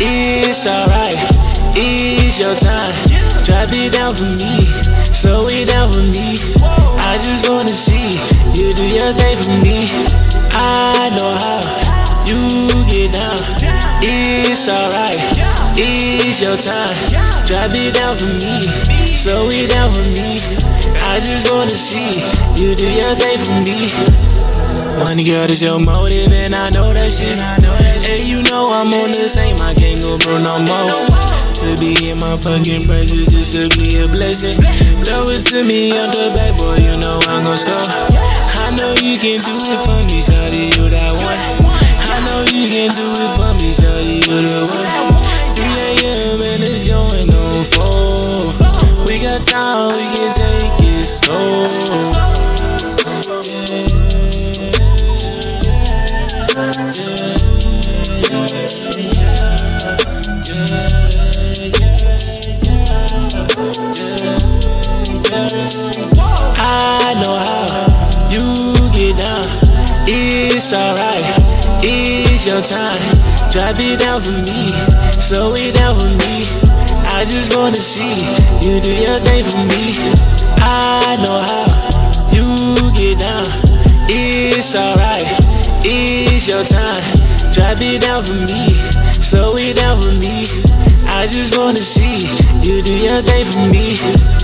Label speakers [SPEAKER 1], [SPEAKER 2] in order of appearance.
[SPEAKER 1] it's alright. It's your time. Drop it down for me, slow it down for me. I just wanna see you do your thing for me. I know how you get down. It's alright. It's your time. Drop it down for me, slow it down for me. I just wanna see you do your thing for me. Money girl, that's your motive, and I know that shit. And you know I'm on the same, I can't go broke no more. To be in my fucking presence, it should be a blessing. Throw it to me on the back, boy, you know I'm gon' score. I know you can do it for me, shawty, you that one. I know you can do it for me, shawty, you the one. It's alright, it's your time. Drop it down for me, slow it down for me. I just wanna see you do your thing for me. I know how you get down. It's alright, it's your time. Drop it down for me, slow it down for me. I just wanna see you do your thing for me.